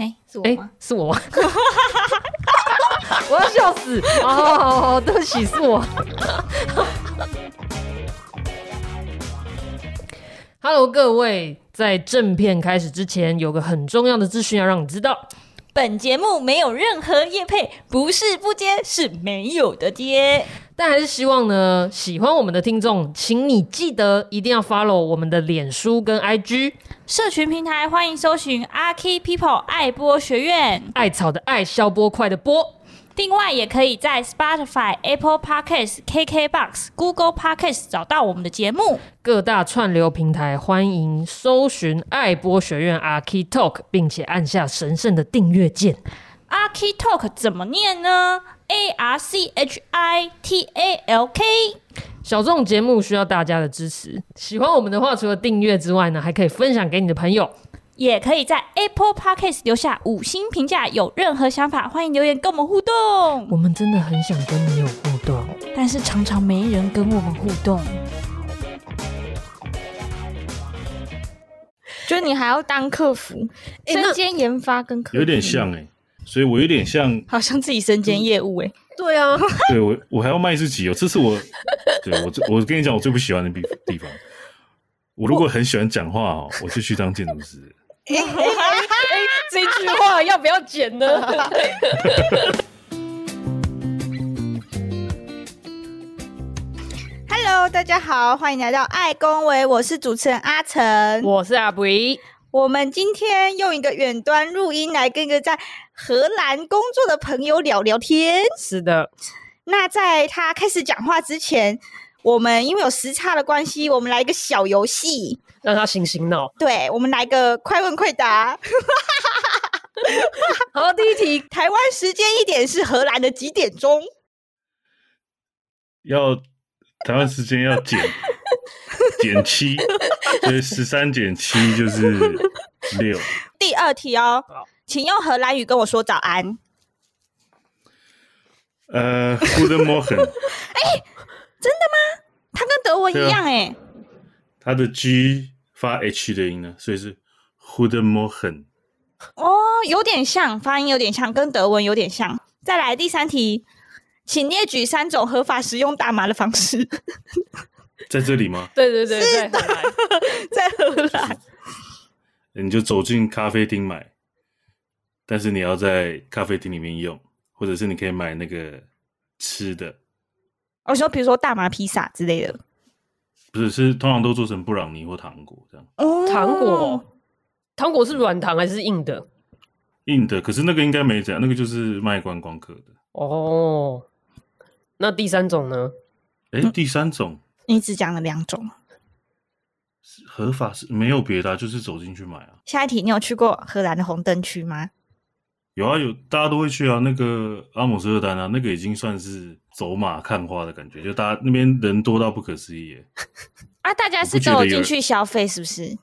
哎，是我哎吗？，是我吗？我要笑死！好好好好，对不起，是我。Hello，各位，在正片开始之前，有个很重要的资讯要让你知道。本节目没有任何业配，不是不接，是没有的接。但还是希望呢，喜欢我们的听众，请你记得一定要 follow 我们的脸书跟 IG 社群平台，欢迎搜寻阿 Key People 爱播学院，艾草的艾，消波快的波。另外，也可以在 Spotify、Apple Podcasts、KKBox、Google Podcasts 找到我们的节目。各大串流平台欢迎搜寻爱播学院 Archi Talk，并且按下神圣的订阅键。阿 Key Talk 怎么念呢？A R C H I T A L K。小众节目需要大家的支持，喜欢我们的话，除了订阅之外呢，还可以分享给你的朋友。也可以在 Apple Podcast 留下五星评价。有任何想法，欢迎留言跟我们互动。我们真的很想跟你有互动，但是常常没人跟我们互动。就是你还要当客服，身兼研发跟客服有点像哎、所以我有点像，好像自己身兼业务哎、对啊，对我我还要卖自己哦，这是我，对我我跟你讲我最不喜欢的地地方。我如果很喜欢讲话哦，我就去当建筑师。这句话要不要剪呢？Hello，大家好，欢迎来到爱公维，我是主持人阿成。我是阿布依，我们今天用一个远端录音来跟一个在荷兰工作的朋友聊聊天。是的，那在他开始讲话之前，我们因为有时差的关系，我们来一个小游戏。让他醒醒脑。对，我们来个快问快答。好，第一题，台湾时间一点是荷兰的几点钟？要台湾时间要减 减七，所以十三减七就是六。第二题哦好，请用荷兰语跟我说早安。呃，Good morning，它跟德文一样哎。它的 G 发 H 的音呢，所以是 Good morning。哦，有点像，发音有点像，跟德文有点像。再来第三题，请列举三种合法使用大麻的方式。在这里吗？对对对，在荷兰，在荷兰，你就走进咖啡厅买，但是你要在咖啡厅里面用，或者是你可以买那个吃的，我说比如说大麻披萨之类的。不是是通常都做成布朗尼或糖果这样哦糖果，糖果是软糖还是硬的？硬的，可是那个应该没这样，那个就是卖观光客的。哦，那第三种呢？哎、第三种你只讲了两种。合法是没有别的啊、就是走进去买啊。下一题，你有去过荷兰的红灯区吗？有啊有，大家都会去啊。那个阿姆斯特丹啊，那个已经算是走马看花的感觉，就大家那边人多到不可思议耶。啊，大家是都有进去消费，是不是？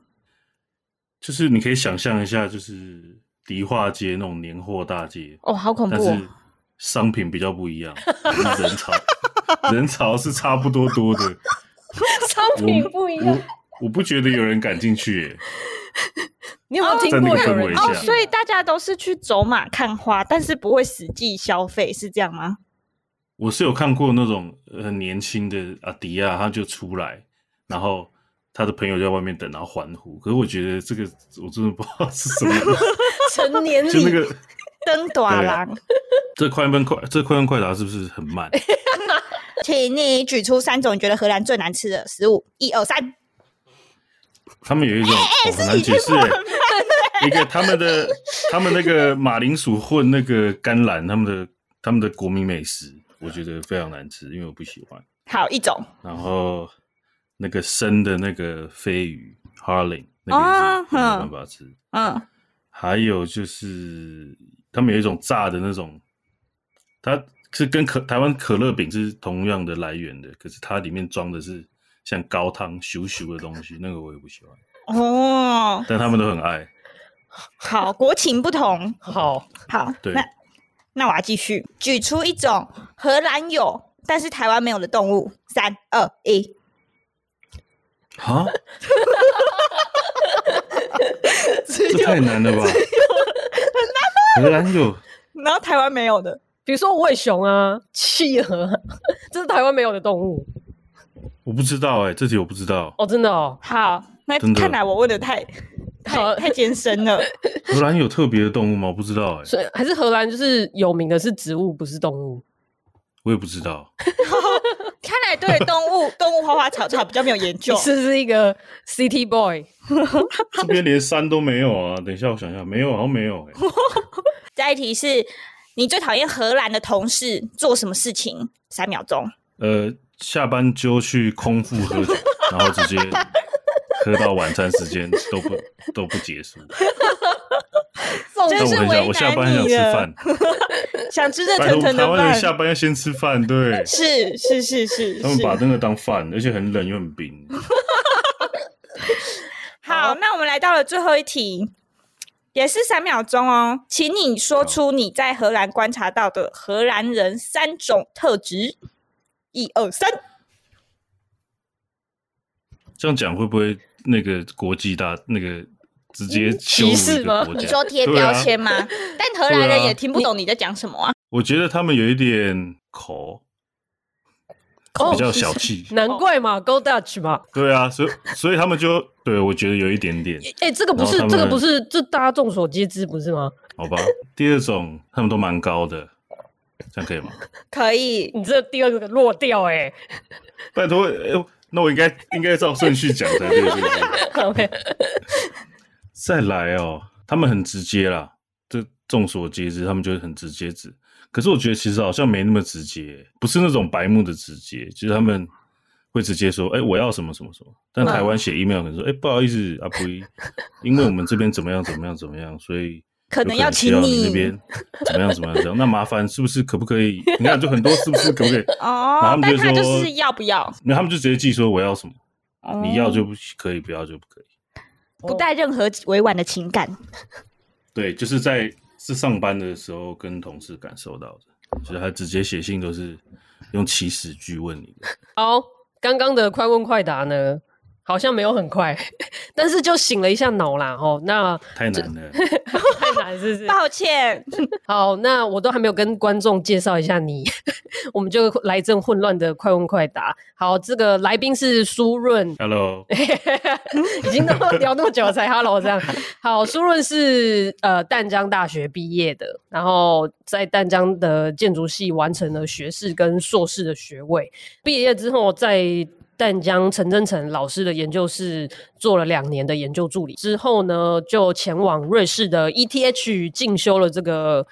就是你可以想象一下，就是迪化街那种年货大街，哦，好恐怖、哦是！商品比较不一样，人潮 人潮是差不多多的。商品不一样。我我不觉得有人敢进去耶。你有没有听过有人哦，所以大家都是去走马看花，但是不会实际消费，是这样吗？我是有看过那种很年轻的阿迪亚，他就出来，然后他的朋友在外面等，然后欢呼。可是我觉得这个我真的不知道是什么，成年礼？就那个灯短郎，这快问快这快问快答是不是很慢？请你举出三种你觉得荷兰最难吃的食物，一二三。他们有一种、哦、很难解释哎，一个他们的他们那个马铃薯混那个甘蓝，他们的他们的国民美食，我觉得非常难吃，因为我不喜欢。好，一种然后那个生的那个飞鱼 Harling 那个没有办法吃。嗯，还有就是他们有一种炸的那种，它是跟可台湾可乐饼是同样的来源的，可是它里面装的是像高汤咻咻的东西，那个我也不喜欢。哦，但他们都很爱。好，国情不同。好，好，对那那我要继续举出一种荷兰有但是台湾没有的动物。三二一，啊？这太难了吧？荷兰有，然后台湾没有的，比如说无尾熊啊、企鹅，这是台湾没有的动物。我不知道哎、欸，这题我不知道。哦，真的哦。好，那真的看来我问的太太太艰深了。荷兰有特别的动物吗？我不知道哎、欸。所以还是荷兰就是有名的是植物，不是动物。我也不知道。看来对动物、动物花花草草比较没有研究。你是不是一个 City Boy？这边连山都没有啊！等一下，我想一下，没有，好像没有、欸。下一题是你最讨厌荷兰的同事做什么事情？三秒钟。呃，下班就去空腹喝酒，然后直接喝到晚餐时间都不都不结束。但我很想，我下班很想吃饭，想吃热腾腾的饭。台湾人下班要先吃饭，对，是是是是。他们把那个当饭，而且很冷又很冰。好，那我们来到了最后一题，也是三秒钟哦，请你说出你在荷兰观察到的荷兰人三种特质。一二三，这样讲会不会那个国际大那个？直接歧视吗？你说贴标签吗？啊、但荷兰人也听不懂你在讲什么啊。我觉得他们有一点抠，比较小气，难怪嘛，Go Dutch 嘛。对啊，所以所以他们就对我觉得有一点点。哎、欸，这个不是，这个不是，这大家众所皆知，不是吗？好吧，第二种他们都蛮高的，这样可以吗？可以，你这第二个落掉哎、欸，拜托，那我应该应该照顺序讲才对。再来哦，他们很直接啦，这众所皆知，他们就是很直接直。可是我觉得其实好像没那么直接，不是那种白目的直接，就是他们会直接说：“哎、欸，我要什么什么什么。”但台湾写 email 可能说：“哎、欸，不好意思，阿布依，因为我们这边怎么样怎么样怎么样，所以可能要请你那边怎么样怎么样这样。那麻烦是不是可不可以？你看就很多是不是可不可以？哦，然后他们就说就是要不要？那他们就直接记说我要什么，哦、你要就不可以，不要就不可以。”不带任何委婉的情感，对，就是在是上班的时候跟同事感受到的，所以他直接写信都是用起始句问你的。好，刚刚的快问快答呢？好像没有很快，但是就醒了一下脑啦。哦，那太难了，太难是不是？抱歉。好，那我都还没有跟观众介绍一下你，我们就来一阵混乱的快问快答。好，这个来宾是苏润，Hello，已经那么聊那么久了才 Hello 这样。好，苏润是呃淡江大学毕业的，然后在淡江的建筑系完成了学士跟硕士的学位，毕业之后在。淡江陈真成老师的研究室做了两年的研究助理之后呢，就前往瑞士的 ETH 进修了这个。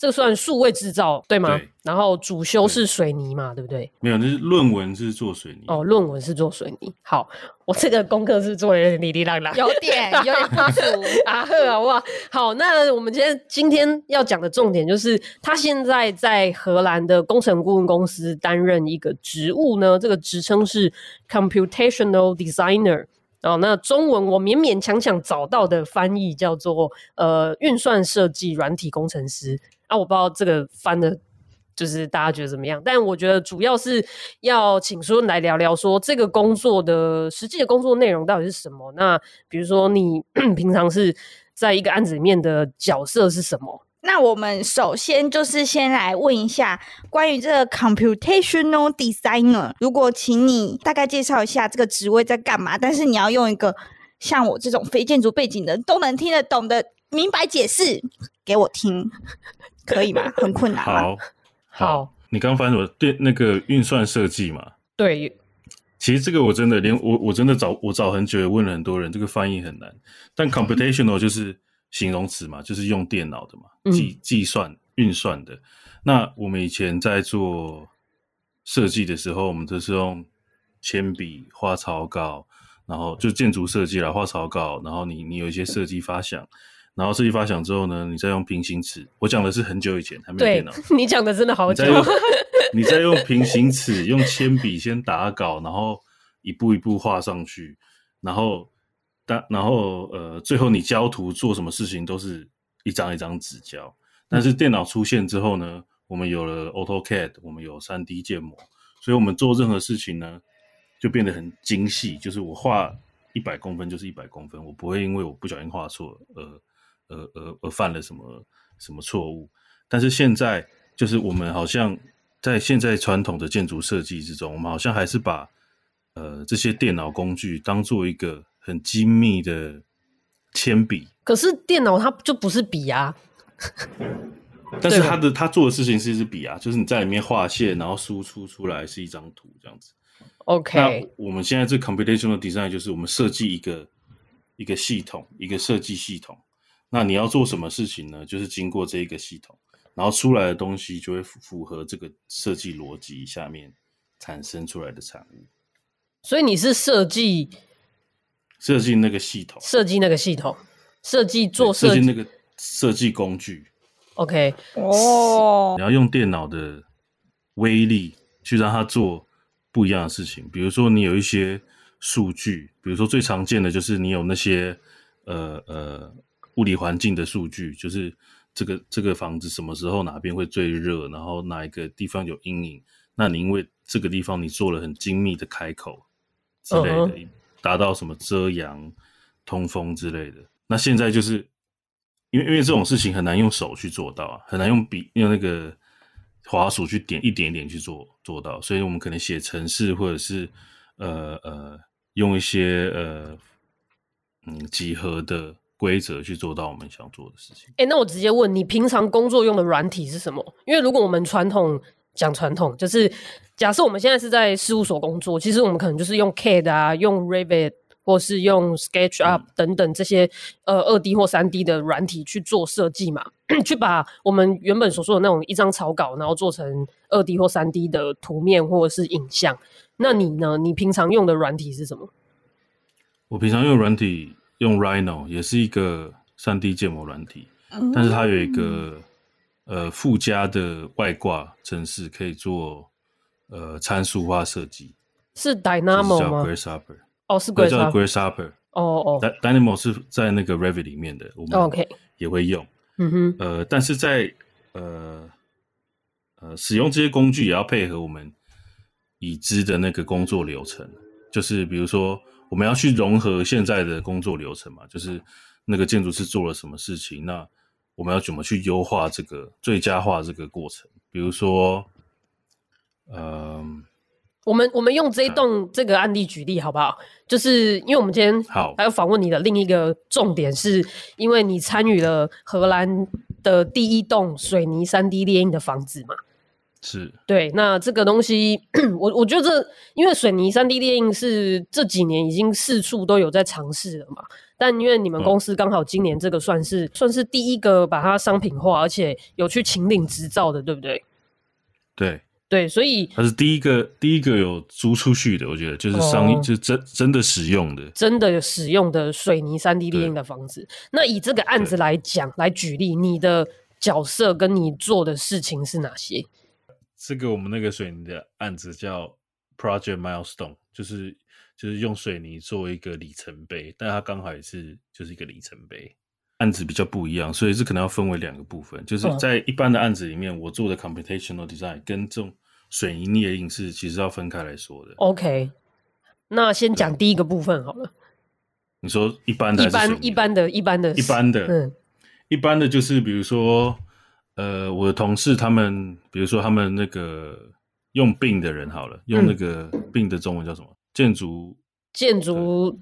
这算数位制造对吗？对，然后主修是水泥嘛，对，对不对？没有，那是论文是做水泥。哦，论文是做水泥。好，我这个功课是做的有点哩哩啦啦，有点 有点不足啊呵啊哇。好，那我们今天今天要讲的重点就是，他现在在荷兰的工程顾问公司担任一个职务呢，这个职称是 computational designer。哦，那中文我勉勉强强找到的翻译叫做呃运算设计软体工程师。啊，我不知道这个翻的，就是大家觉得怎么样？但我觉得主要是要请苏润来聊聊，说这个工作的实际的工作内容到底是什么？那比如说你 平常是在一个案子里面的角色是什么？那我们首先就是先来问一下关于这个 computational designer，如果请你大概介绍一下这个职位在干嘛，但是你要用一个像我这种非建筑背景的都能听得懂的明白解释给我听。可以吗？很困难。好，好，你刚翻什么电那个运算设计嘛？对，其实这个我真的连我我真的找我找很久，也问了很多人，这个翻译很难。但 computational 就是形容词嘛，就是用电脑的嘛，计计算运算的。那我们以前在做设计的时候，我们都是用铅笔画草稿，然后就建筑设计啦，画草稿，然后你你有一些设计发想。然后设计发想之后呢，你再用平行尺。我讲的是很久以前，还没有电脑。你讲的真的好久。你再用平行尺，用铅笔先打稿，然后一步一步画上去，然后但然后呃，最后你交图做什么事情都是一张一张纸交。但是电脑出现之后呢，我们有了 AutoCAD，我们有三 D 建模，所以我们做任何事情呢，就变得很精细。就是我画一百公分就是一百公分，我不会因为我不小心画错而。而而而犯了什么什么错误。但是现在就是我们好像在现在传统的建筑设计之中，我们好像还是把呃这些电脑工具当做一个很精密的铅笔。可是电脑它就不是笔啊。但是它的它做的事情是一支笔啊，就是你在里面画线，然后输出出来是一张图这样子。OK，那我们现在这 computational design 就是我们设计一个一个系统，一个设计系统。那你要做什么事情呢？就是经过这一个系统，然后出来的东西就会符合这个设计逻辑下面产生出来的产物。所以你是设计设计那个系统，设计那个系统，设计做设计那个设计工具。OK，哦，你要用电脑的威力去让它做不一样的事情。比如说，你有一些数据，比如说最常见的就是你有那些呃呃物理环境的数据，就是这个这个房子什么时候哪边会最热，然后哪一个地方有阴影。那你因为这个地方你做了很精密的开口之类的，uh huh. 达到什么遮阳、通风之类的。那现在就是。因为因为这种事情很难用手去做到啊，很难用笔用那个滑鼠去点一点一点去做做到，所以我们可能写程式或者是呃呃用一些呃嗯几何的规则去做到我们想做的事情。哎、欸，那我直接问你，平常工作用的软体是什么？因为如果我们传统讲传统，就是假设我们现在是在事务所工作，其实我们可能就是用 CAD 啊，用 Revit。或是用 SketchUp 等等这些、嗯、呃二 D 或三 D 的软体去做设计嘛，去把我们原本所说的那种一张草稿，然后做成二 D 或三 D 的图面或者是影像。那你呢？你平常用的软体是什么？我平常用软体用 Rhino，也是一个三 D 建模软体，嗯、但是它有一个呃附加的外挂程式，可以做呃参数化设计，是 Dynamo 吗？哦，是叫 Grasshopper。哦哦，Dynamo 是在那个 Revit 里面的，我们 OK 也会用。嗯哼，呃，但是在呃呃使用这些工具，也要配合我们已知的那个工作流程。就是比如说，我们要去融合现在的工作流程嘛，就是那个建筑师做了什么事情，那我们要怎么去优化这个最佳化这个过程？比如说，嗯、呃。我们我们用这一栋这个案例举例好不好？就是因为我们今天好还有访问你的另一个重点，是因为你参与了荷兰的第一栋水泥三 D 列印的房子嘛？是。对，那这个东西，我我觉得这，因为水泥三 D 列印是这几年已经四处都有在尝试了嘛，但因为你们公司刚好今年这个算是、嗯、算是第一个把它商品化，而且有去秦岭执照的，对不对？对。对，所以它是第一个第一个有租出去的，我觉得就是商业，哦、就是真真的使用的，真的使用的水泥三 D 列印的房子。那以这个案子来讲，来举例，你的角色跟你做的事情是哪些？这个我们那个水泥的案子叫 Project Milestone，就是就是用水泥做一个里程碑，但它刚好也是就是一个里程碑。案子比较不一样，所以这可能要分为两个部分，就是在一般的案子里面，我做的 computational design 跟这种水泥列印是其实要分开来说的。OK，那先讲第一个部分好了。你说一般的，一般一般的一般的一般的，嗯，一般的就是比如说，呃，我的同事他们，比如说他们那个用 BIM 的人好了，用那个 BIM 的中文叫什么？建筑建筑。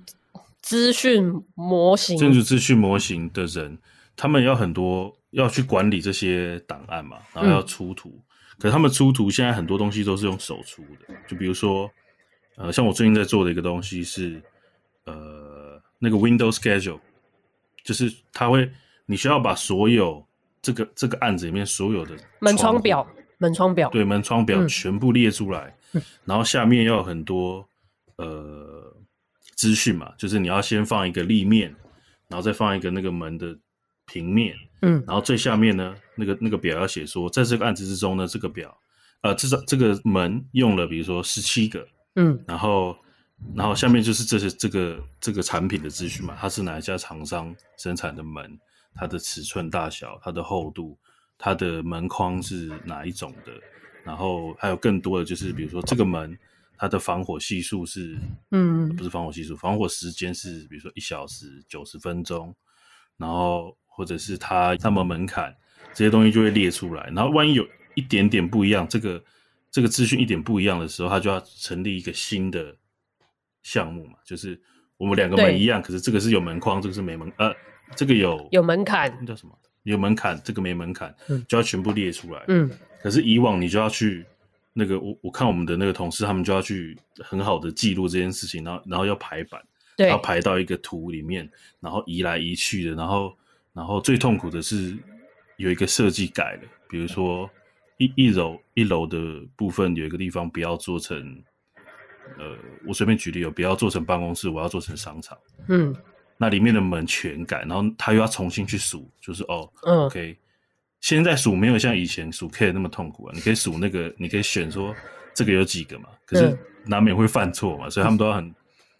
资讯模型，建筑资讯模型的人，他们要很多要去管理这些档案嘛，然后要出图。嗯、可是他们出图现在很多东西都是用手出的，就比如说，呃，像我最近在做的一个东西是，呃，那个 Window Schedule，就是他会，你需要把所有这个这个案子里面所有的门窗表、门窗表，对，门窗表全部列出来，嗯、然后下面要有很多，呃。资讯嘛，就是你要先放一个立面，然后再放一个那个门的平面，嗯，然后最下面呢，那个那个表要写说，在这个案子之中呢，这个表，呃，至少这个门用了，比如说十七个，嗯，然后然后下面就是这些这个这个产品的资讯嘛，它是哪一家厂商生产的门，它的尺寸大小，它的厚度，它的门框是哪一种的，然后还有更多的就是比如说这个门。它的防火系数是，嗯，不是防火系数，防火时间是，比如说一小时九十分钟，然后或者是它什么门槛，这些东西就会列出来。然后万一有一点点不一样，这个这个资讯一点不一样的时候，它就要成立一个新的项目嘛，就是我们两个门一样，可是这个是有门框，这个是没门，呃，这个有有门槛，那叫什么？有门槛，这个没门槛，嗯，就要全部列出来。嗯，可是以往你就要去那个，我我看我们的那个同事，他们就要去很好的记录这件事情，然后然后要排版，对，要排到一个图里面，然后移来移去的，然后然后最痛苦的是有一个设计改了，比如说一一楼一楼的部分有一个地方不要做成，呃，我随便举例，有不要做成办公室，我要做成商场，嗯。那里面的门全改，然后他又要重新去数，就是哦、嗯、，OK，现在数没有像以前数 K 那么痛苦啊，你可以数那个，你可以选说这个有几个嘛，可是难免会犯错嘛，所以他们都要很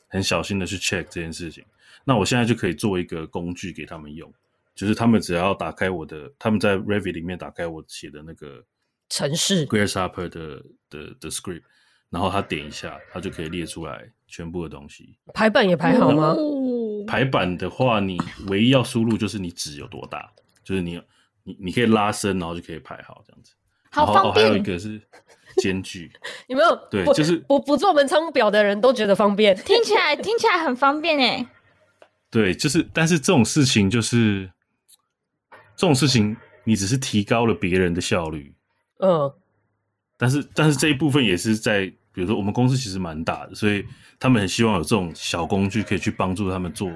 很小心的去 check 这件事情。那我现在就可以做一个工具给他们用，就是他们只要打开我的，他们在 Revit 里面打开我写的那个城市 Grasshopper 的的的 script，然后他点一下，他就可以列出来全部的东西。排版也排好吗？排版的话，你唯一要输入就是你纸有多大，就是你你你可以拉伸，然后就可以排好这样子。好方便。还有一个是间距，有没有？对，就是不不做门窗表的人都觉得方便，听起来听起来很方便哎。对，就是，但是这种事情就是这种事情，你只是提高了别人的效率，嗯，但是但是这一部分也是在，比如说我们公司其实蛮大的，所以。他们很希望有这种小工具可以去帮助他们做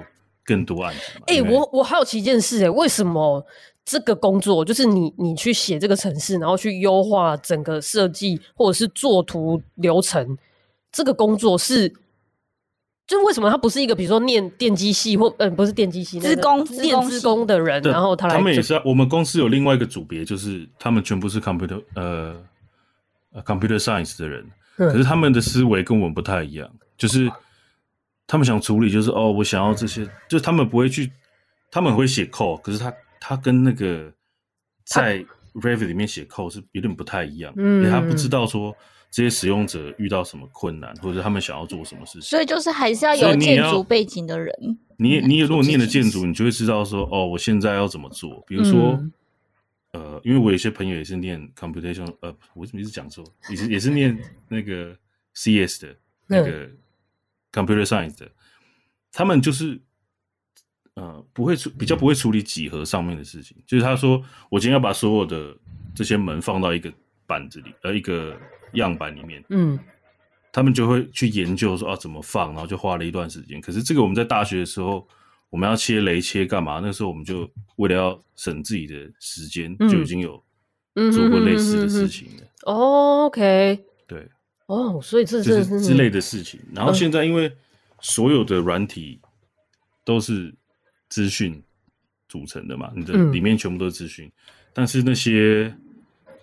更多案子。哎、欸，我我好奇一件事，哎，为什么这个工作就是你你去写这个程式，然后去优化整个设计或者是作图流程，这个工作是，就为什么他不是一个比如说念电机系或嗯、呃、不是电机系，资工念资工的人，然后他来，他们也是。我们公司有另外一个组别，就是他们全部是 computer 呃 computer science 的人，可是他们的思维跟我们不太一样。就是他们想处理，就是哦，我想要这些，就是他们不会去，他们会写 code，可是他他跟那个在 Revit 里面写 code 是有点不太一样，嗯，他不知道说这些使用者遇到什么困难，或者他们想要做什么事情，所以就是还是要有建筑背景的人。你你如果念了建筑，你就会知道说哦，我现在要怎么做，比如说、嗯、呃，因为我有些朋友也是念 computation，呃，我怎么一直讲错？也是也是念那个 CS 的那个。嗯 Computer Science 的，他们就是呃不会处比较不会处理几何上面的事情，就是他说我今天要把所有的这些门放到一个板子里，呃一个样板里面，嗯，他们就会去研究说啊怎么放，然后就花了一段时间。可是这个我们在大学的时候，我们要切雷切干嘛？那时候我们就为了要省自己的时间，就已经有做过类似的事情了。哦，OK，对。哦，所以这是之类的事情。然后现在因为所有的软体都是资讯组成的嘛，你的里面全部都是资讯。嗯、但是那些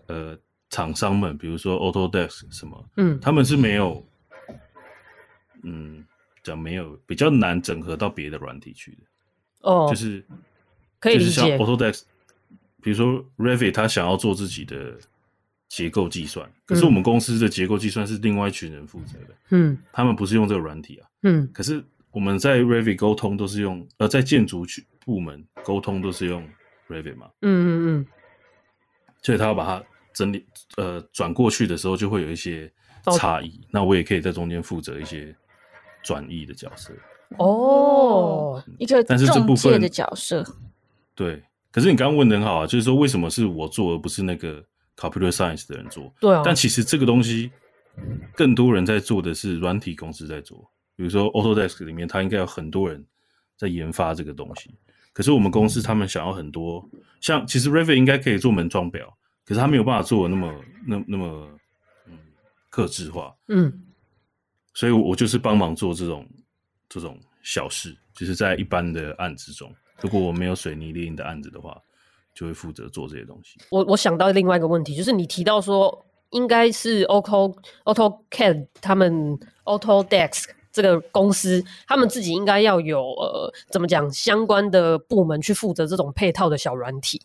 呃厂商们，比如说 Autodesk 什么，嗯，他们是没有，嗯，讲没有比较难整合到别的软体去的。哦，就是可以理解。就是像 Autodesk，比如说 Revit，他想要做自己的。结构计算，可是我们公司的结构计算是另外一群人负责的，嗯，他们不是用这个软体啊，嗯，可是我们在 Revit 沟通都是用，呃，在建筑区部门沟通都是用 Revit 嘛，嗯嗯嗯，所以他要把它整理，呃，转过去的时候就会有一些差异，哦，那我也可以在中间负责一些转译的角色，哦，一个但是这部分的角色，对，可是你刚刚问的很好啊，就是说为什么是我做而不是那个？Computer Science 的人做，对啊，但其实这个东西更多人在做的是软体公司在做，比如说 Autodesk 里面，它应该有很多人在研发这个东西。可是我们公司他们想要很多，像其实 Revit 应该可以做门窗表，可是他没有办法做的那么那那么嗯克制化，嗯，所以我就是帮忙做这种这种小事，就是在一般的案子中，如果我没有水泥猎鹰的案子的话。就会负责做这些东西。我我想到另外一个问题，就是你提到说，应该是 Auto AutoCAD 他们 Autodesk 这个公司，他们自己应该要有呃，怎么讲相关的部门去负责这种配套的小软体，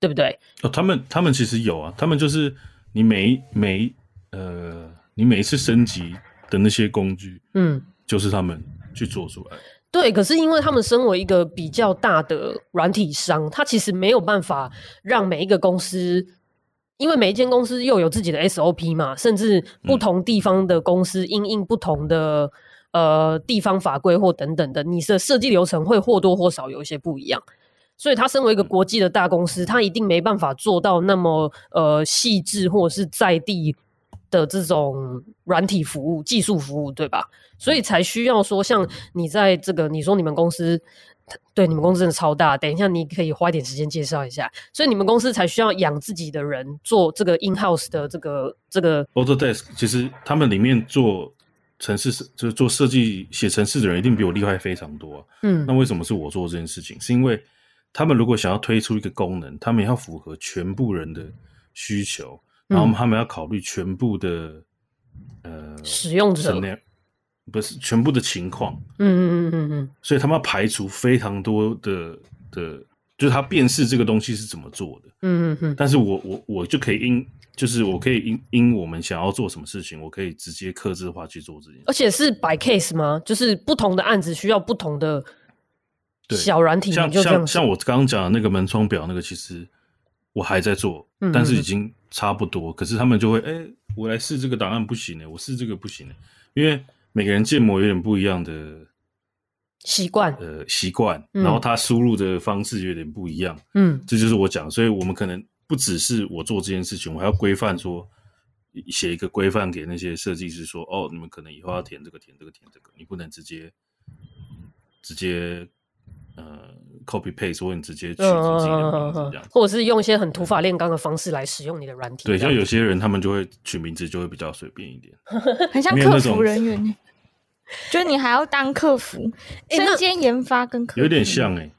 对不对？哦，他们他们其实有啊，他们就是你每每呃，你每一次升级的那些工具，嗯，就是他们去做出来。对，可是因为他们身为一个比较大的软体商，他其实没有办法让每一个公司，因为每一间公司又有自己的 SOP 嘛，甚至不同地方的公司因应不同的、嗯、呃地方法规或等等的，你的设计流程会或多或少有一些不一样。所以，他身为一个国际的大公司，他一定没办法做到那么呃细致或者是在地的这种软体服务、技术服务，对吧？所以才需要说，像你在这个，你说你们公司，对，你们公司真的超大。等一下，你可以花一点时间介绍一下。所以你们公司才需要养自己的人做这个 in house 的这个这个 Autodesk。其实他们里面做程式，就是做设计、写城市的人，一定比我厉害非常多。嗯，那为什么是我做这件事情？是因为他们如果想要推出一个功能，他们要符合全部人的需求，然后他们要考虑全部的、嗯、呃使用者，不是全部的情况。嗯嗯嗯嗯嗯，所以他们要排除非常多的的，就是他辨识这个东西是怎么做的。嗯嗯嗯。但是我我我就可以因，就是我可以因因我们想要做什么事情，我可以直接克制化去做这件事。而且是 by case 吗？就是不同的案子需要不同的。对，小软体像像像我刚刚讲的那个门窗表，那个其实我还在做，嗯、但是已经差不多。可是他们就会，哎、欸，我来试这个档案不行呢，我试这个不行呢，因为每个人建模有点不一样的习惯，呃，习惯，然后他输入的方式有点不一样，嗯，这就是我讲，所以我们可能不只是我做这件事情，我还要规范说，写一个规范给那些设计师说，哦，你们可能以后要填这个，填这个，填这个，你不能直接直接。呃，copy paste，或者你直接取自己的名字这样，或者是用一些很土法炼钢的方式来使用你的软体。对，像有些人他们就会取名字就会比较随便一点，很像客服人员，就是你还要当客服，身兼研发跟客服有点像哎、欸，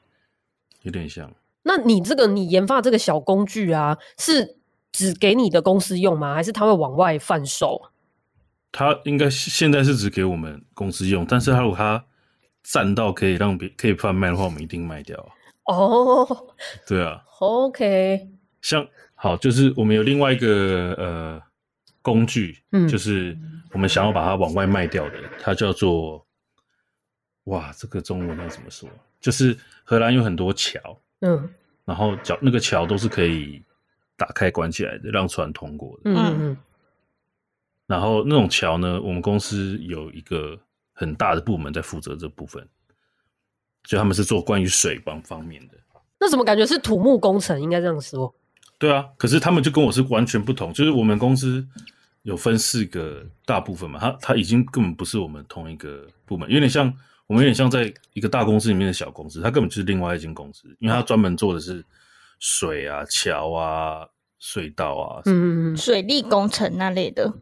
有点像。那你这个你研发这个小工具啊，是只给你的公司用吗？还是他会往外贩售？他应该现在是只给我们公司用，但是他如果他。占到可以让别可以贩卖的话，我们一定卖掉。哦，对啊，OK。像好，就是我们有另外一个呃工具，嗯，就是我们想要把它往外卖掉的，它叫做哇，这个中文要怎么说？就是荷兰有很多桥，嗯，然后桥那个桥都是可以打开关起来的，让船通过的，嗯嗯。然后那种桥呢，我们公司有一个。很大的部门在负责这部分，所以他们是做关于水方方面的。那怎么感觉是土木工程？应该这样说。对啊，可是他们就跟我是完全不同。就是我们公司有分四个大部分嘛，他他已经根本不是我们同一个部门，有点像我们有点像在一个大公司里面的小公司，他根本就是另外一间公司，因为他专门做的是水啊、桥啊、隧道啊，嗯，水利工程那类的。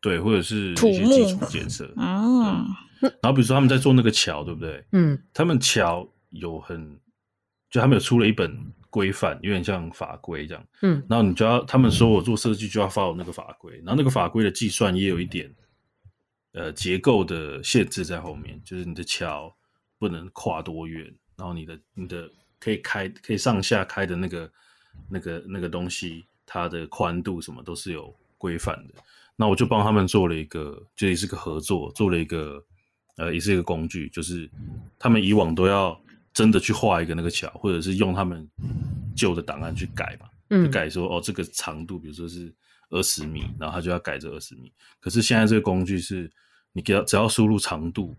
对，或者是一些基础建设啊，然后比如说他们在做那个桥，对不对？嗯，他们桥有很，就他们有出了一本规范，有点像法规这样。嗯，然后你就要，他们说我做设计就要 follow 那个法规，然后那个法规的计算也有一点，呃，结构的限制在后面，就是你的桥不能跨多远，然后你的你的可以开可以上下开的那个那个那个东西，它的宽度什么都是有规范的。那我就帮他们做了一个，这也是个合作，做了一个，呃，也是一个工具，就是他们以往都要真的去画一个那个桥，或者是用他们旧的档案去改嘛，嗯，就改说哦，这个长度比如说是二十米，然后他就要改这二十米。可是现在这个工具是，你给他只要输入长度，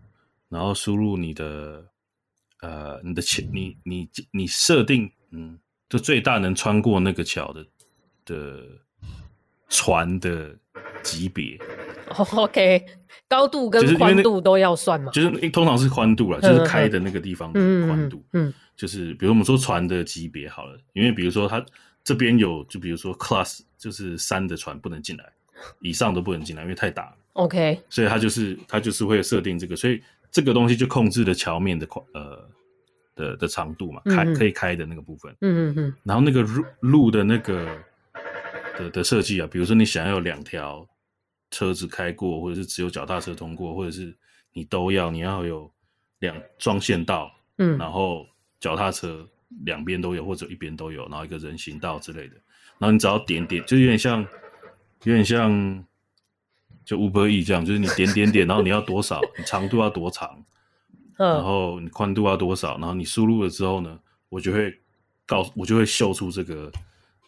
然后输入你的，呃，你的前，你你你设定，嗯，就最大能穿过那个桥的的船的。级别，OK，高度跟宽度都要算嘛？就是通常是宽度啦，就是开的那个地方的宽度。嗯，嗯，就是比如我们说船的级别好了，因为比如说它这边有，就比如说 class 就是三的船不能进来，以上都不能进来，因为太大了。OK，所以它就是它就是会设定这个，所以这个东西就控制了桥面的宽呃的的长度嘛，开、嗯、可以开的那个部分。嗯嗯嗯。然后那个路路的那个的的设计啊，比如说你想要有两条。车子开过，或者是只有脚踏车通过，或者是你都要，你要有两双线道，嗯，然后脚踏车两边都有，或者一边都有，然后一个人行道之类的，然后你只要点点，就有点像，有点像，就 Uber Eats 这样，就是你点点点，然后你要多少，你长度要多长，嗯，然后你宽度要多少，然后你输入了之后呢，我就会告我就会秀出这个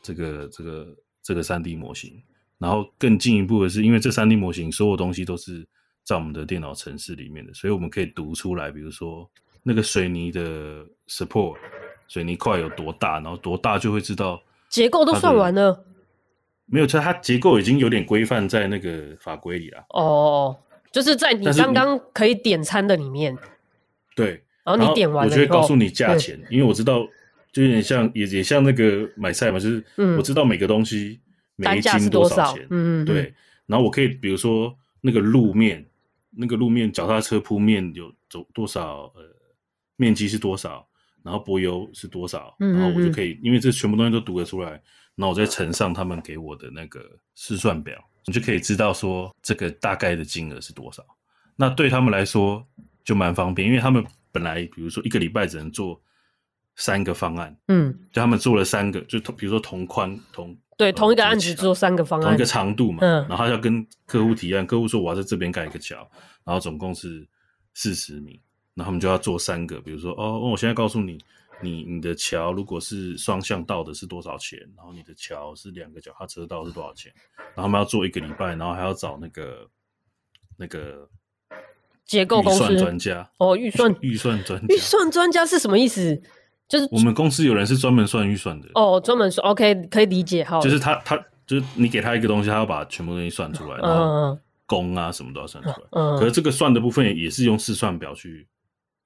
这个这个这个三 D 模型。然后更进一步的是，因为这三 D 模型所有东西都是在我们的电脑程式里面的，所以我们可以读出来，比如说那个水泥的 support，水泥块有多大，然后多大就会知道结构都算完了。没有，它它结构已经有点规范在那个法规里了。哦，就是在你刚刚可以点餐的里面。对，然后你点完了，我就会告诉你价钱，因为我知道，就有点像也也像那个买菜嘛，就是我知道每个东西。每一斤多少钱？嗯，对。然后我可以，比如说那个路面，那个路面脚踏车铺面有走多少？呃，面积是多少？然后柏油是多少？然后我就可以，因为这全部东西都读得出来，然后我再乘上他们给我的那个试算表，你就可以知道说这个大概的金额是多少。那对他们来说就蛮方便，因为他们本来比如说一个礼拜只能做三个方案，嗯，就他们做了三个，就同比如说同宽同。对，同一个案子做三个方案，同一个长度嘛，嗯，然后要跟客户提案，客户说我要在这边盖一个桥，然后总共是四十米，然后他们就要做三个，比如说哦，我现在告诉你，你你的桥如果是双向道的是多少钱，然后你的桥是两个脚踏车道是多少钱，然后他们要做一个礼拜，然后还要找那个那个结构公司预算专家哦，预算预算专预算专家是什么意思？就是我们公司有人是专门算预算的哦，专门算 OK 可以理解哈。就是他他就是你给他一个东西，他要把全部东西算出来，然后工啊什么都要算出来。嗯，可是这个算的部分也是用试算表去，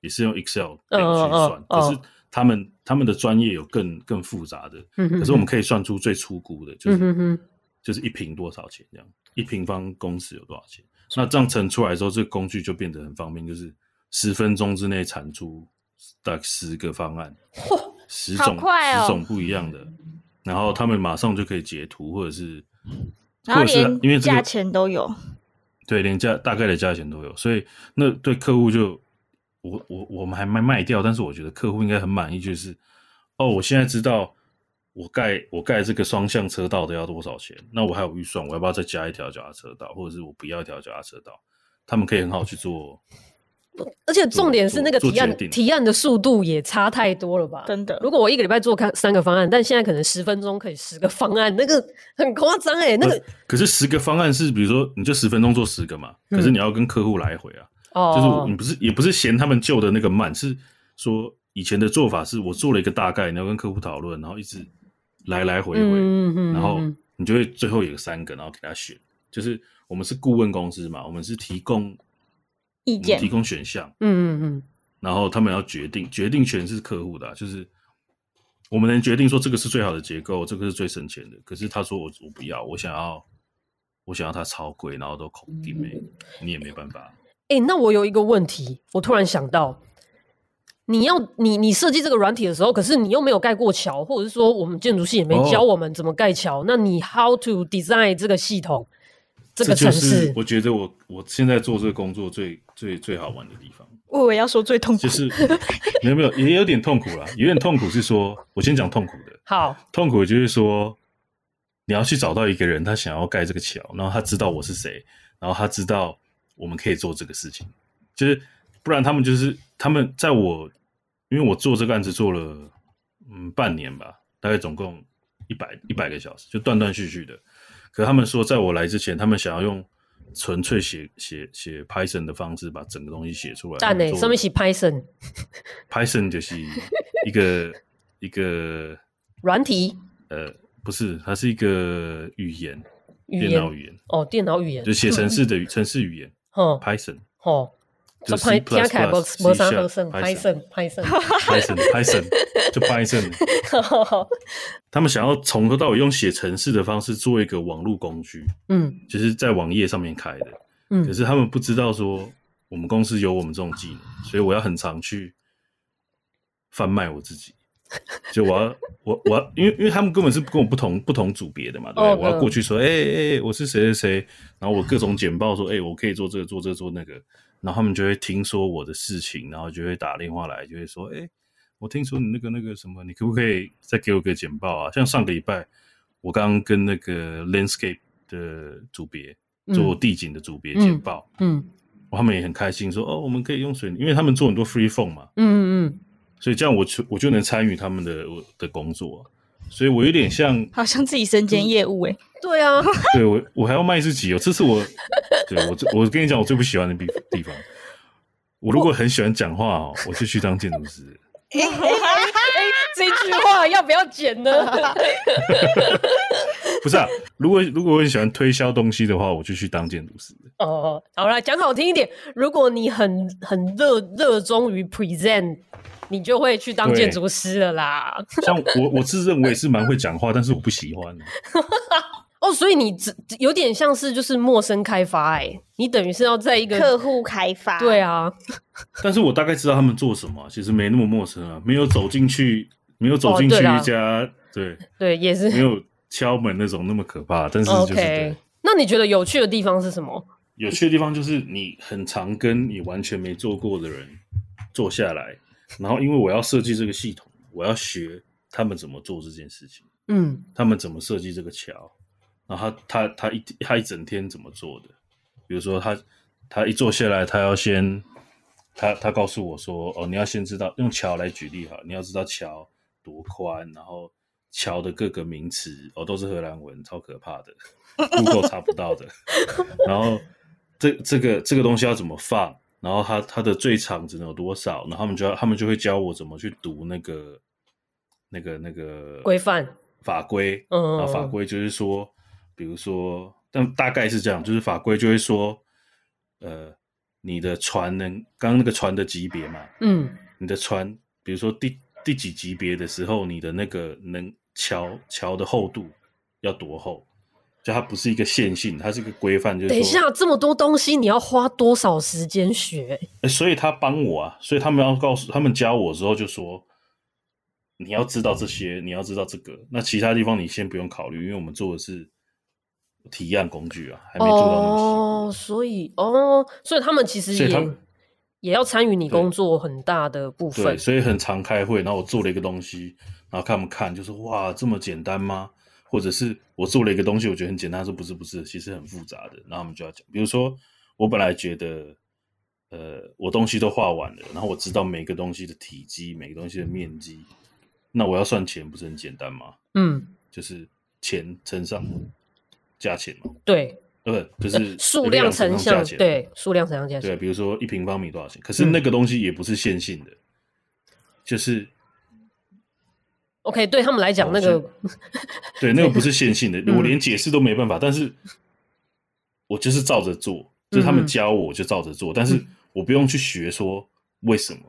也是用 Excel 表去算。可是他们他们的专业有更更复杂的，可是我们可以算出最初估的，就是就是一平多少钱这样，一平方公尺有多少钱。那这样乘出来之后，这个工具就变得很方便，就是十分钟之内产出。大概十个方案，十种十种不一样的，然后他们马上就可以截图，或者是，然后是因为价钱都有，对，连价大概的价钱都有，所以那对客户就，我我我们还没卖掉，但是我觉得客户应该很满意，就是哦，我现在知道我盖我盖这个双向车道的要多少钱，那我还有预算，我要不要再加一条脚踏车道，或者是我不要一条脚踏车道，他们可以很好去做。而且重点是那个提案提案的速度也差太多了吧？真的，如果我一个礼拜做看三个方案，但现在可能十分钟可以十个方案，那个很夸张哎。那个可是十个方案是比如说你就十分钟做十个嘛，可是你要跟客户来回啊。哦，就是你不是也不是嫌他们旧的那个慢，是说以前的做法是我做了一个大概，你要跟客户讨论，然后一直来来回回，然后你就会最后有三个，然后给他选。就是我们是顾问公司嘛，我们是提供。意见提供选项，嗯嗯嗯，然后他们要决定，决定权是客户的，就是我们能决定说这个是最好的结构，这个是最省钱的。可是他说我我不要，我想要我想要它超贵，然后都恐定没，你也没办法。哎、欸，那我有一个问题，我突然想到，你要你你设计这个软体的时候，可是你又没有盖过桥，或者是说我们建筑系也没教我们怎么盖桥，哦、那你 how to design 这个系统？这个城市，我觉得我我现在做这个工作最最最好玩的地方。我以为要说最痛苦，就是没有没有，也有点痛苦啦。有点痛苦是说，我先讲痛苦的。好，痛苦就是说，你要去找到一个人，他想要盖这个桥，然后他知道我是谁，然后他知道我们可以做这个事情。就是不然，他们就是他们在我，因为我做这个案子做了嗯半年吧，大概总共一百一百个小时，就断断续续的。可他们说，在我来之前，他们想要用纯粹写写写 Python 的方式把整个东西写出来。但呢，上面写 Python，Python 就是一个一个 软体。呃，不是，它是一个语言，语言电脑语言。哦，电脑语言，就写程式的语程式语言。哦，Python。哦。就 Python Python Python Python 就 Python。他们想要从头到尾用写程式的方式做一个网络工具，嗯，就是在网页上面开的，嗯。可是他们不知道说，我们公司有我们这种技能，所以我要很常去贩卖我自己。就我要我我要，因为因为他们根本是跟我不同不同组别的嘛，对不对？我要过去说，哎哎哎，我是谁谁谁，然后我各种简报说，哎，我可以做这个做这个做那个。然后他们就会听说我的事情，然后就会打电话来，就会说：“哎，我听说你那个那个什么，你可不可以再给我个简报啊？”像上个礼拜，我刚刚跟那个 landscape 的组别做地景的组别简报，嗯，他们也很开心说，哦，我们可以用水泥，因为他们做很多 free form 嘛，嗯嗯，所以这样我就我就能参与他们的我的工作，所以我有点像，好像自己身兼业务哎、欸，对啊，对我我还要卖自己哦，这是我，对我我跟你讲，我最不喜欢的地地方，我如果很喜欢讲话哦，我就去当建筑师。这句话要不要剪呢？不是啊，如果如果我很喜欢推销东西的话，我就去当建筑师。哦，好了，讲好听一点，如果你很很热热衷于 present，你就会去当建筑师了啦。像我，我自认为是蛮会讲话，但是我不喜欢。哦，所以你只有点像是就是陌生开发哎、欸，你等于是要在一个客户开发，对啊。但是我大概知道他们做什么，其实没那么陌生啊，没有走进去，没有走进去一家，哦、对对，也是没有敲门那种那么可怕。但是就是，okay. 那你觉得有趣的地方是什么？有趣的地方就是你很常跟你完全没做过的人坐下来，然后因为我要设计这个系统，我要学他们怎么做这件事情，嗯，他们怎么设计这个桥。然后他他他一他一整天怎么做的？比如说他他一坐下来，他要先他他告诉我说：“哦，你要先知道用桥来举例哈，你要知道桥多宽，然后桥的各个名词哦都是荷兰文，超可怕的，Google 查不到的。然后这这个这个东西要怎么放？然后它它的最长只能有多少？然后他们就要他们就会教我怎么去读那个那个那个规范法规，嗯，然后法规就是说。比如说，但大概是这样，就是法规就会说，呃，你的船能刚刚那个船的级别嘛，嗯，你的船，比如说第第几级别的时候，你的那个能桥桥的厚度要多厚，就它不是一个线性，它是一个规范。就是等一下，这么多东西，你要花多少时间学？欸，所以他帮我啊，所以他们要告诉他们教我之后就说，你要知道这些，你要知道这个，那其他地方你先不用考虑，因为我们做的是。提案工具啊，还没做到那么。哦，所以哦，所以他们其实也也要参与你工作很大的部分。对，所以很常开会，然后我做了一个东西，然后看他们看，就说哇，这么简单吗？或者是我做了一个东西，我觉得很简单，说不是不是，其实很复杂的。然后他们就要讲，比如说我本来觉得，呃，我东西都画完了，然后我知道每个东西的体积，每个东西的面积，那我要算钱，不是很简单吗？嗯，就是钱乘上。价钱嘛，对，呃，就是数量乘上价钱，对，数量乘上价钱，对，比如说一平方米多少钱？可是那个东西也不是线性的，嗯、就是，OK，对他们来讲，那个，对，那个不是线性的，我连解释都没办法，但是我就是照着做，就是他们教我就照着做，但是我不用去学说为什么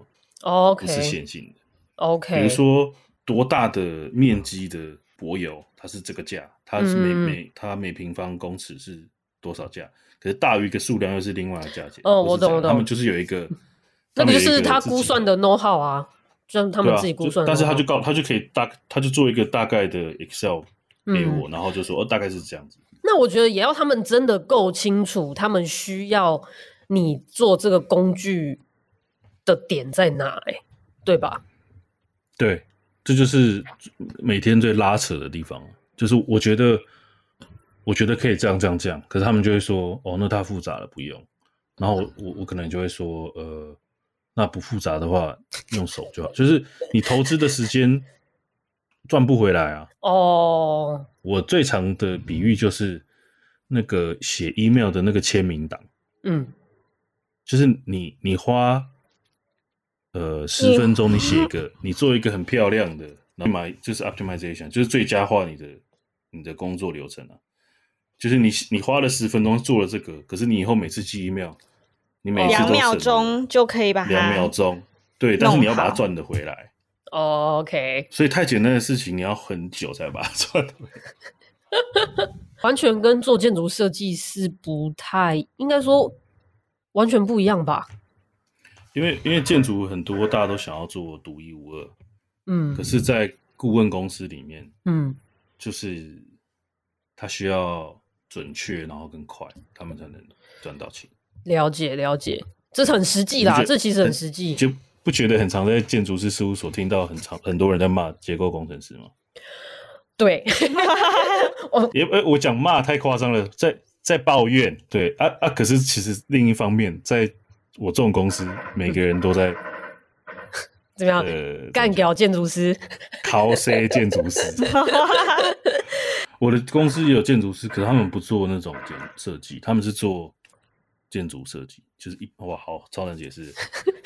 ，OK，不是线性的，OK，比如说多大的面积的柏油，它是这个价。它是每、嗯、每它每平方公尺是多少价？可是大于一个数量又是另外的价钱。哦，我懂我懂。他们就是有一个，那个就是他估算的 know how 啊，就他们自己估算的。但是他就告他就可以大，他就做一个大概的 Excel 给我，嗯、然后就说哦，大概是这样子。那我觉得也要他们真的够清楚，他们需要你做这个工具的点在哪，欸，对吧？对，这就是每天最拉扯的地方。就是我觉得，我觉得可以这样这样这样，可是他们就会说，哦，那太复杂了，不用。然后我我我可能就会说，呃，那不复杂的话，用手就好。就是你投资的时间赚不回来啊。哦。我最常的比喻就是那个写 email 的那个签名档。嗯。就是你你花呃十分钟，你写一个，你做一个很漂亮的，那么就是 optimization，就是最佳化你的。你的工作流程啊，就是你你花了十分钟做了这个，可是你以后每次寄 email，你每次两秒钟就可以把它两秒钟，对，但是你要把它赚得回来。Oh, OK，所以太简单的事情你要很久才把它 赚得回来，完全跟做建筑设计是不太，应该说完全不一样吧？因为因为建筑很多大家都想要做独一无二，嗯，可是，在顾问公司里面，嗯。就是他需要准确，然后更快，他们才能赚到钱。了解了解，这是很实际啦，这其实很实际。就不觉得很常在建筑师事务所听到很常很多人在骂结构工程师吗？对，我也我讲骂太夸张了，在在抱怨，对啊啊！可是其实另一方面，在我这种公司，每个人都在怎么样？呃，干掉建筑师，cos 建筑师。我的公司也有建筑师，可是他们不做那种建设计，他们是做建筑设计，就是一哇，好超难解释。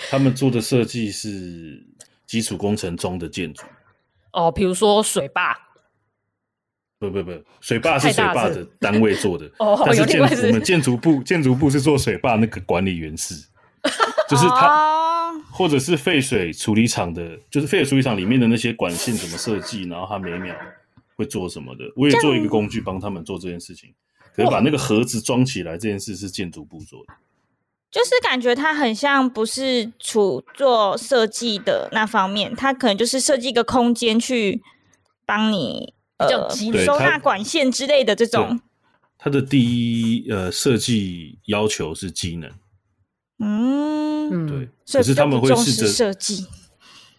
他们做的设计是基础工程中的建筑。哦，比如说水坝。不不不，水坝是水坝的单位做的，但是建我们建筑部建筑部是做水坝那个管理员室，就是他，或者是废水处理厂的，就是废水处理厂里面的那些管线怎么设计，然后它每秒会做什么的，我也做一个工具帮他们做这件事情。可是把那个盒子装起来这件事是建筑部做的，就是感觉它很像不是处做设计的那方面，它可能就是设计一个空间去帮你。呃收纳管线之类的这种，它的第一呃设计要求是机能，嗯，对，可是他们会试着设计，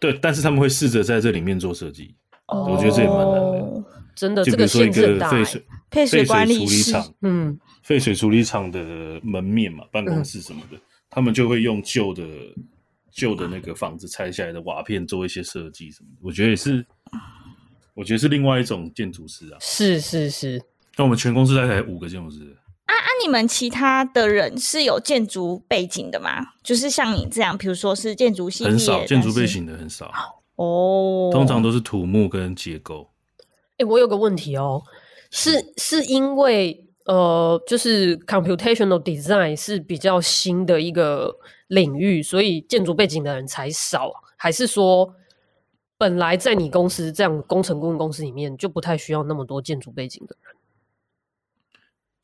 对，但是他们会试着在这里面做设计，我觉得这也蛮难的，真的。就比如说一个废水废水管理处理厂，嗯，废水处理厂的门面嘛，办公室什么的，他们就会用旧的旧的那个房子拆下来的瓦片做一些设计什么的，我觉得也是。我觉得是另外一种建筑师啊，是是是。那我们全公司大概五个建筑师。啊啊！你们其他的人是有建筑背景的吗？就是像你这样，比如说是建筑系，很少建筑背景的很少哦。通常都是土木跟结构。哎、欸，我有个问题哦，是是因为呃，就是 computational design 是比较新的一个领域，所以建筑背景的人才少，还是说？本来在你公司这样工程顾问公司里面，就不太需要那么多建筑背景的人。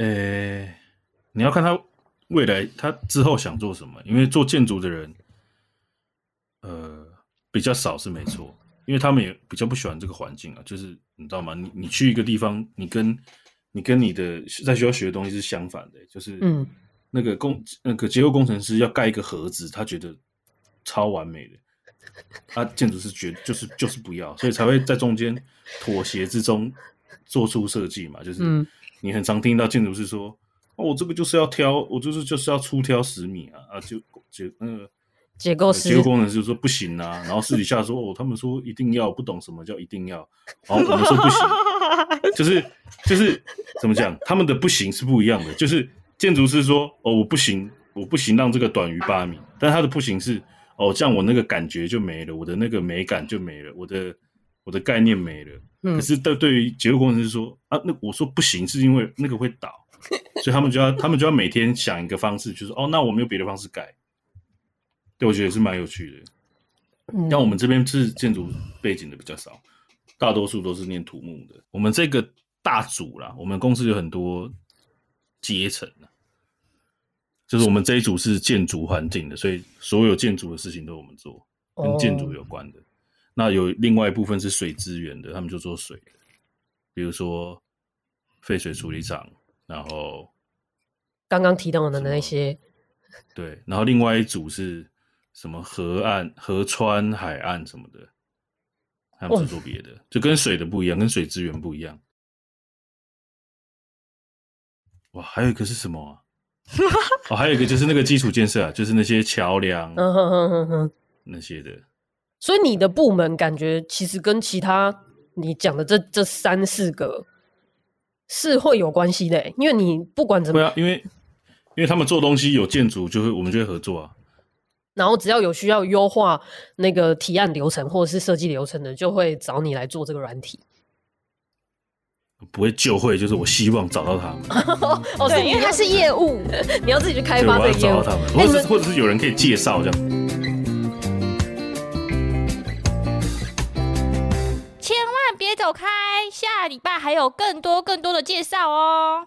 呃、欸，你要看他未来他之后想做什么，因为做建筑的人，呃，比较少是没错，因为他们也比较不喜欢这个环境啊。就是你知道吗？你你去一个地方，你跟你跟你的在学校学的东西是相反的，就是嗯，那个工那个结构工程师要盖一个盒子，他觉得超完美的。他、啊、建筑师觉得就是就是不要，所以才会在中间妥协之中做出设计嘛。就是你很常听到建筑师说：“哦，我这个就是要挑，我就是就是要粗挑十米啊啊！”就结那个结构师、结构工程师就说不行啊，然后私底下说：“哦，他们说一定要，不懂什么叫一定要。”然后我们说不行，就是就是怎么讲？他们的不行是不一样的。就是建筑师说：“哦，我不行，我不行，让这个短于八米。”但他的不行是。哦，这样我那个感觉就没了，我的那个美感就没了，我的我的概念没了。嗯、可是对对于结构工程师说啊，那我说不行，是因为那个会倒，所以他们就要他们就要每天想一个方式，就是哦，那我没有别的方式改。对，我觉得也是蛮有趣的。像、嗯、我们这边是建筑背景的比较少，大多数都是念土木的。我们这个大组啦，我们公司有很多阶层。就是我们这一组是建筑环境的，所以所有建筑的事情都我们做，跟建筑有关的。Oh. 那有另外一部分是水资源的，他们就做水的，比如说废水处理厂，然后刚刚提到的那些，对，然后另外一组是什么河岸、河川、海岸什么的，他们是做别的，oh. 就跟水的不一样，跟水资源不一样。哇，还有一个是什么啊？哦，还有一个就是那个基础建设啊，就是那些桥梁，嗯哼哼哼哼，那些的。所以你的部门感觉其实跟其他你讲的这这三四个是会有关系的，因为你不管怎么样，啊，因为因为他们做东西有建筑，就会我们就会合作啊。然后只要有需要优化那个提案流程或者是设计流程的，就会找你来做这个软体。不会就会，就是我希望找到他们。哦，对，因为他是业务，你要自己去开发这个业务。找到他们，或者是或者是有人可以介绍这样。别走开，下礼拜还有更多更多的介绍哦。